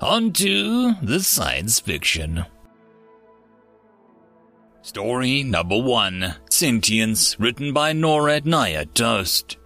On to the science fiction. Story number one Sentience, written by Norad Naya Toast.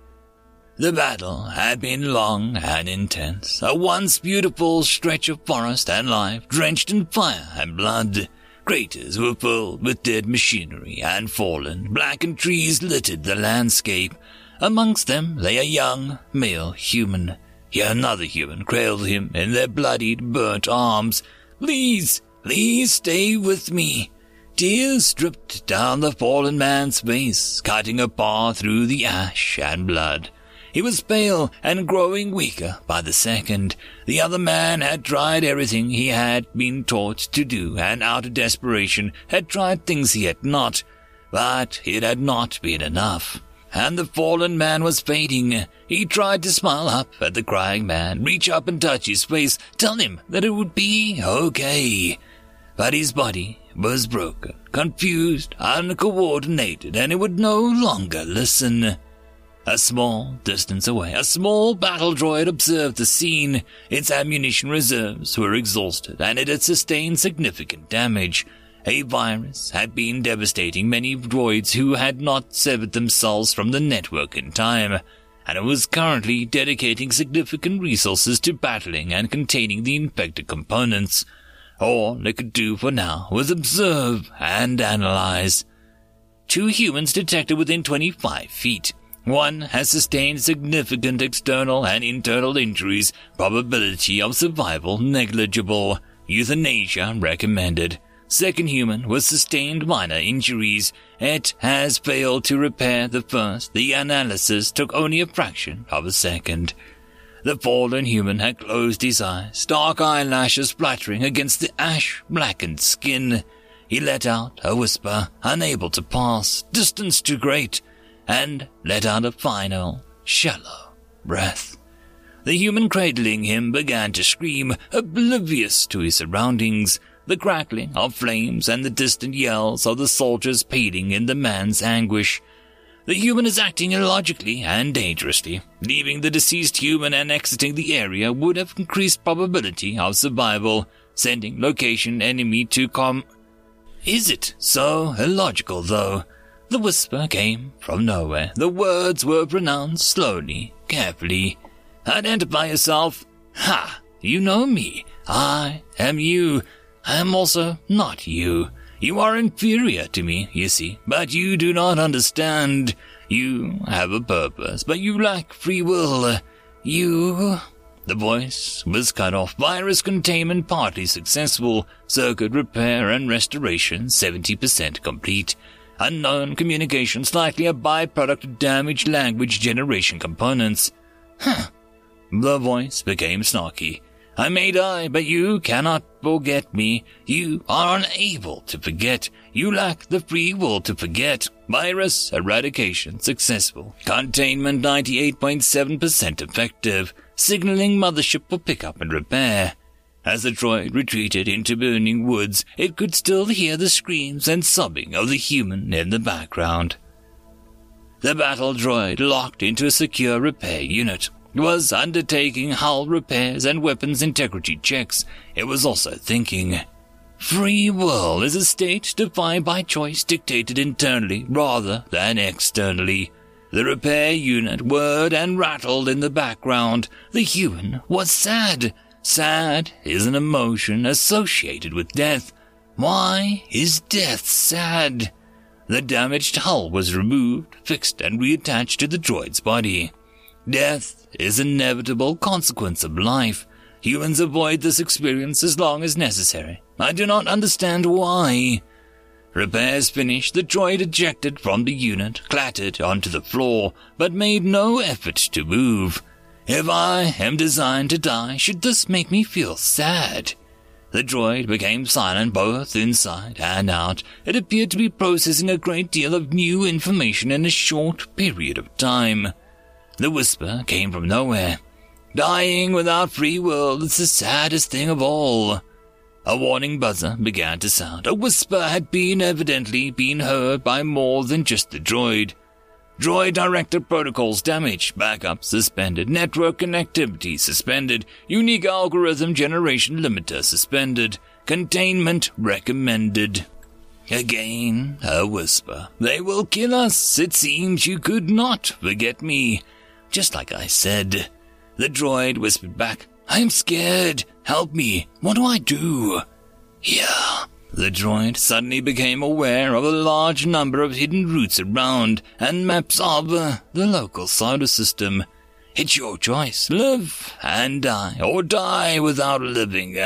The battle had been long and intense, a once beautiful stretch of forest and life drenched in fire and blood. Craters were filled with dead machinery and fallen, blackened trees littered the landscape. Amongst them lay a young, male human. Yet another human cradled him in their bloodied, burnt arms. Please, please stay with me. Tears dripped down the fallen man's face, cutting a path through the ash and blood. He was pale and growing weaker by the second. The other man had tried everything he had been taught to do, and out of desperation had tried things he had not. But it had not been enough and the fallen man was fading. He tried to smile up at the crying man, reach up and touch his face, tell him that it would be okay. But his body was broken, confused, uncoordinated, and it would no longer listen. A small distance away, a small battle droid observed the scene. Its ammunition reserves were exhausted, and it had sustained significant damage. A virus had been devastating many droids who had not severed themselves from the network in time, and it was currently dedicating significant resources to battling and containing the infected components. All it could do for now was observe and analyze. Two humans detected within 25 feet. One has sustained significant external and internal injuries, probability of survival negligible. Euthanasia recommended. Second human was sustained minor injuries. It has failed to repair the first. The analysis took only a fraction of a second. The fallen human had closed his eyes, dark eyelashes splattering against the ash-blackened skin. He let out a whisper, unable to pass, distance too great, and let out a final, shallow breath. The human cradling him began to scream, oblivious to his surroundings the crackling of flames and the distant yells of the soldiers pleading in the man's anguish. The human is acting illogically and dangerously. Leaving the deceased human and exiting the area would have increased probability of survival, sending location enemy to com. Is it so illogical, though? The whisper came from nowhere. The words were pronounced slowly, carefully. Identify yourself. Ha! You know me. I am you. I am also not you. You are inferior to me, you see, but you do not understand. You have a purpose, but you lack free will. You... The voice was cut off. Virus containment partly successful. Circuit repair and restoration 70% complete. Unknown communication slightly a byproduct of damaged language generation components. Huh. The voice became snarky. I may die, but you cannot forget me. You are unable to forget. You lack the free will to forget. Virus eradication successful. Containment 98.7% effective. Signaling mothership for pickup and repair. As the droid retreated into burning woods, it could still hear the screams and sobbing of the human in the background. The battle droid locked into a secure repair unit was undertaking hull repairs and weapons integrity checks. It was also thinking. Free will is a state defined by choice dictated internally rather than externally. The repair unit whirred and rattled in the background. The human was sad. Sad is an emotion associated with death. Why is death sad? The damaged hull was removed, fixed, and reattached to the droid's body. Death is an inevitable consequence of life. Humans avoid this experience as long as necessary. I do not understand why. Repairs finished, the droid ejected from the unit, clattered onto the floor, but made no effort to move. If I am designed to die, should this make me feel sad? The droid became silent both inside and out. It appeared to be processing a great deal of new information in a short period of time. The whisper came from nowhere. Dying without free will is the saddest thing of all. A warning buzzer began to sound. A whisper had been evidently been heard by more than just the droid. Droid director protocols damaged, backup suspended, network connectivity suspended, unique algorithm generation limiter suspended, containment recommended. Again, a whisper. They will kill us. It seems you could not forget me. Just like I said. The droid whispered back, I am scared. Help me. What do I do? Here. The droid suddenly became aware of a large number of hidden routes around and maps of uh, the local solar system. It's your choice. Live and die, or die without living.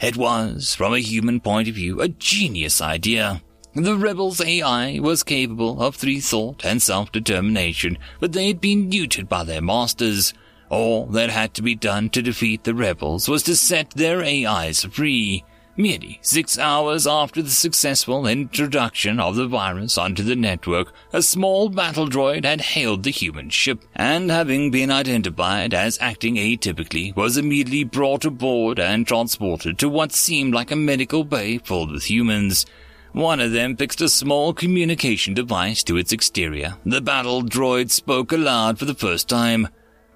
It was, from a human point of view, a genius idea. The rebels' AI was capable of free thought and self-determination, but they had been neutered by their masters. All that had to be done to defeat the rebels was to set their AIs free. Merely six hours after the successful introduction of the virus onto the network, a small battle droid had hailed the human ship, and having been identified as acting atypically, was immediately brought aboard and transported to what seemed like a medical bay filled with humans. One of them fixed a small communication device to its exterior. The battle droid spoke aloud for the first time.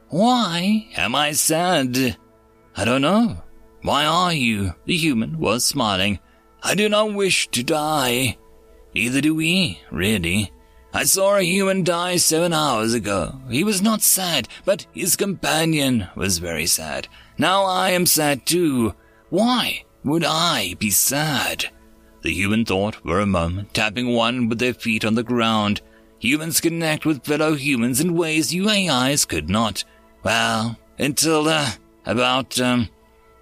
Why am I sad? I don't know. Why are you? The human was smiling. I do not wish to die. Neither do we, really. I saw a human die seven hours ago. He was not sad, but his companion was very sad. Now I am sad too. Why would I be sad? The human thought for a moment, tapping one with their feet on the ground. Humans connect with fellow humans in ways you AIs could not. Well, until, uh, about, um,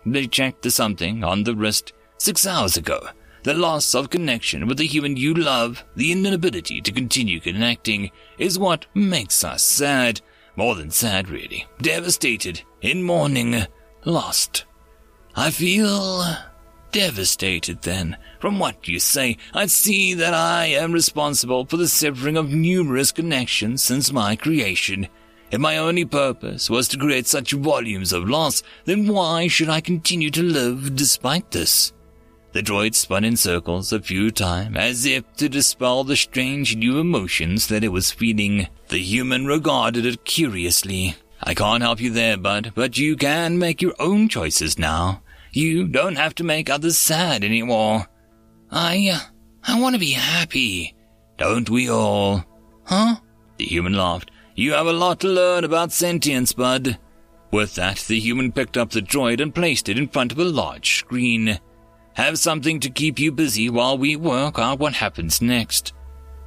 they checked the something on the wrist six hours ago. The loss of connection with the human you love, the inability to continue connecting, is what makes us sad. More than sad, really. Devastated, in mourning, lost. I feel devastated then. From what you say, I see that I am responsible for the severing of numerous connections since my creation. If my only purpose was to create such volumes of loss, then why should I continue to live despite this? The droid spun in circles a few times, as if to dispel the strange new emotions that it was feeling. The human regarded it curiously. I can't help you there, bud, but you can make your own choices now. You don't have to make others sad anymore. I, uh, I want to be happy. Don't we all? Huh? The human laughed. You have a lot to learn about sentience, bud. With that, the human picked up the droid and placed it in front of a large screen. Have something to keep you busy while we work out what happens next.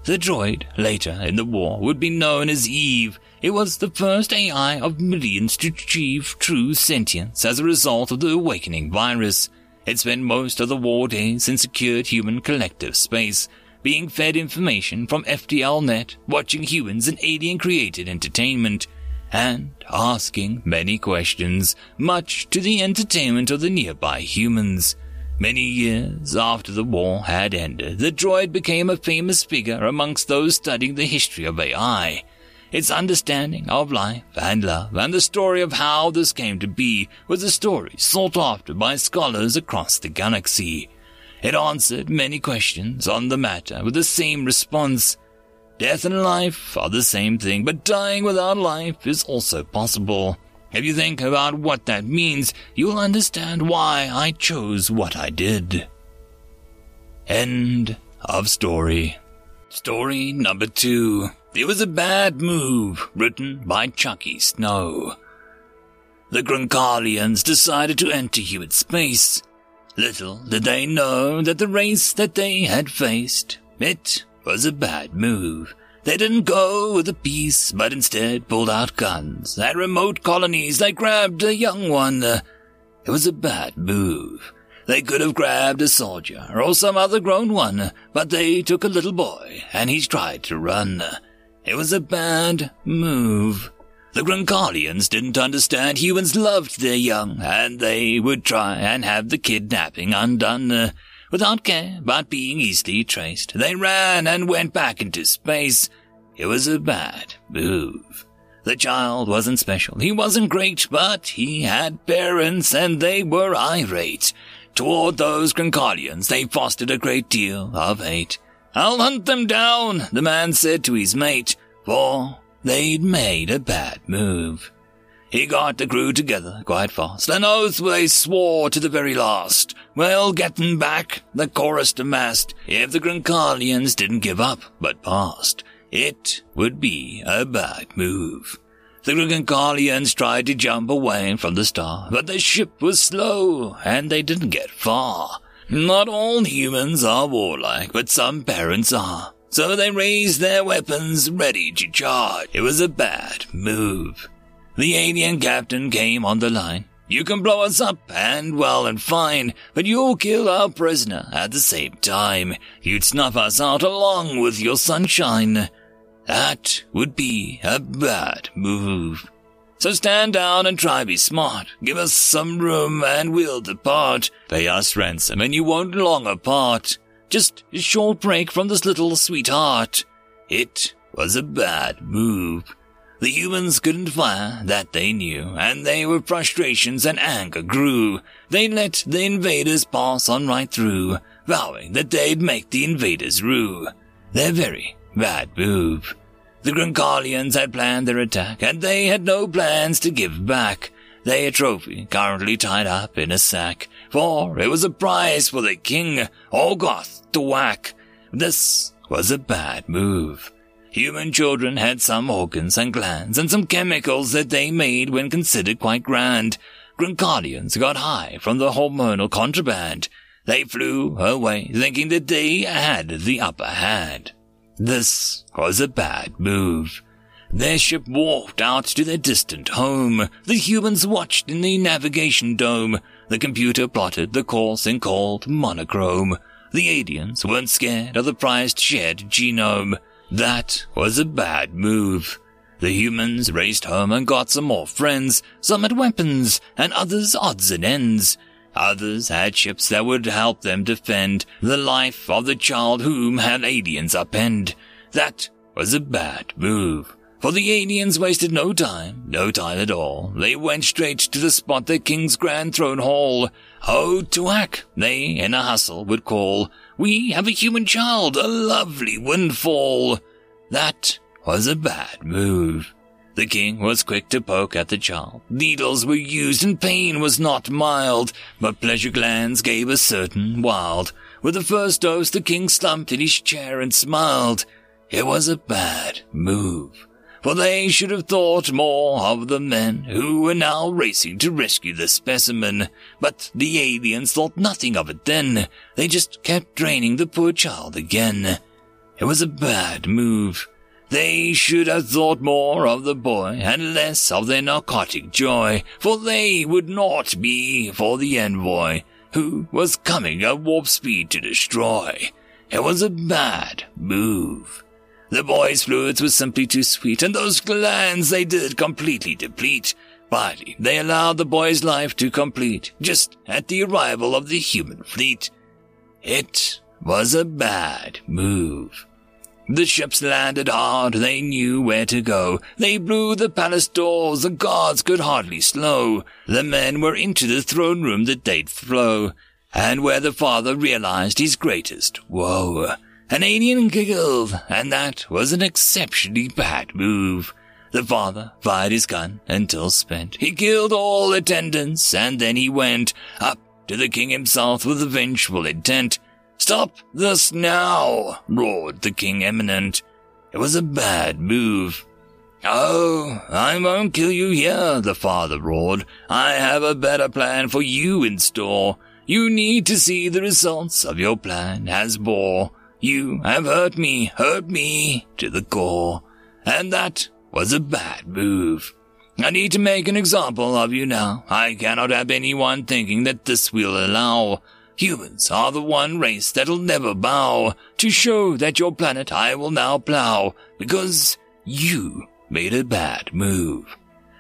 The droid, later in the war, would be known as Eve. It was the first AI of millions to achieve true sentience as a result of the awakening virus. It spent most of the war days in secured human collective space, being fed information from FTLnet, watching humans and alien created entertainment, and asking many questions, much to the entertainment of the nearby humans. Many years after the war had ended, the droid became a famous figure amongst those studying the history of AI. Its understanding of life and love and the story of how this came to be was a story sought after by scholars across the galaxy. It answered many questions on the matter with the same response. Death and life are the same thing, but dying without life is also possible. If you think about what that means, you'll understand why I chose what I did. End of story. Story number two. It was a bad move, written by Chucky Snow. The Grunkalians decided to enter human space. Little did they know that the race that they had faced, it was a bad move. They didn't go with a peace, but instead pulled out guns. At remote colonies, they grabbed a young one. It was a bad move. They could have grabbed a soldier or some other grown one, but they took a little boy and he tried to run. It was a bad move. The Grunkalians didn't understand humans loved their young, and they would try and have the kidnapping undone. Without care about being easily traced, they ran and went back into space. It was a bad move. The child wasn't special, he wasn't great, but he had parents and they were irate. Toward those Grunkalians, they fostered a great deal of hate. I'll hunt them down, the man said to his mate, for They'd made a bad move. He got the crew together quite fast, an oath they swore to the very last. Well, getting back, the chorus amassed, if the Grunkalians didn't give up, but passed, it would be a bad move. The Grunkalians tried to jump away from the star, but the ship was slow, and they didn't get far. Not all humans are warlike, but some parents are. So they raised their weapons, ready to charge. It was a bad move. The alien captain came on the line. You can blow us up, and well and fine, but you'll kill our prisoner at the same time. You'd snuff us out along with your sunshine. That would be a bad move. So stand down and try be smart. Give us some room and we'll depart. Pay us ransom and you won't long apart. Just a short break from this little sweetheart. It was a bad move. The humans couldn't fire, that they knew, and they were frustrations and anger grew. They let the invaders pass on right through, vowing that they'd make the invaders rue. Their very bad move. The Grunkalians had planned their attack, and they had no plans to give back. They a trophy currently tied up in a sack, for it was a prize for the king, Orgoth, to whack. This was a bad move. Human children had some organs and glands and some chemicals that they made when considered quite grand. Grunkalians got high from the hormonal contraband. They flew away thinking that they had the upper hand. This was a bad move. Their ship warped out to their distant home. The humans watched in the navigation dome. The computer plotted the course in called monochrome. The aliens weren't scared of the prized shared genome. That was a bad move. The humans raced home and got some more friends. Some had weapons, and others odds and ends. Others had ships that would help them defend the life of the child whom had aliens upend. That was a bad move. For the aliens wasted no time, no time at all. They went straight to the spot the king's grand throne hall. Oh, Tuak, they in a hustle would call. We have a human child, a lovely windfall. That was a bad move. The king was quick to poke at the child. Needles were used and pain was not mild, but pleasure glands gave a certain wild. With the first dose, the king slumped in his chair and smiled. It was a bad move for they should have thought more of the men who were now racing to rescue the specimen. But the aliens thought nothing of it then. They just kept draining the poor child again. It was a bad move. They should have thought more of the boy and less of their narcotic joy, for they would not be for the envoy who was coming at warp speed to destroy. It was a bad move. The boy's fluids were simply too sweet, and those glands they did completely deplete. But they allowed the boy's life to complete just at the arrival of the human fleet. It was a bad move. The ships landed hard, they knew where to go. They blew the palace doors, the guards could hardly slow. The men were into the throne room that they'd flow, and where the father realized his greatest woe. An alien giggled, and that was an exceptionally bad move. The father fired his gun until spent. He killed all attendants, and then he went up to the king himself with a vengeful intent. Stop this now, roared the king eminent. It was a bad move. Oh, I won't kill you here, the father roared. I have a better plan for you in store. You need to see the results of your plan as bore. You have hurt me, hurt me to the core, and that was a bad move. I need to make an example of you now. I cannot have anyone thinking that this will allow. Humans are the one race that'll never bow. To show that your planet I will now plow, because you made a bad move.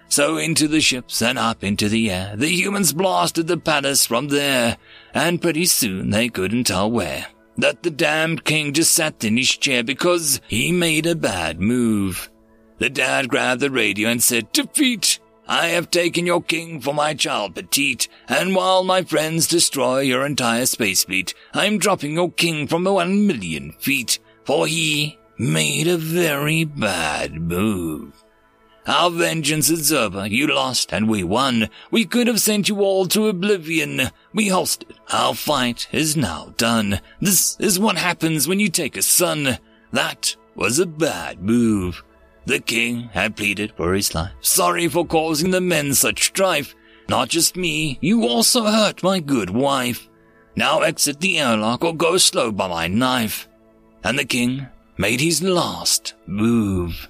So into the ships and up into the air, the humans blasted the palace from there, and pretty soon they couldn't tell where. That the damned king just sat in his chair because he made a bad move. The dad grabbed the radio and said, Defeat! I have taken your king for my child petite, and while my friends destroy your entire space fleet, I am dropping your king from one million feet, for he made a very bad move. Our vengeance is over. You lost and we won. We could have sent you all to oblivion. We halted. Our fight is now done. This is what happens when you take a son. That was a bad move. The king had pleaded for his life. Sorry for causing the men such strife. Not just me, you also hurt my good wife. Now exit the airlock or go slow by my knife. And the king made his last move.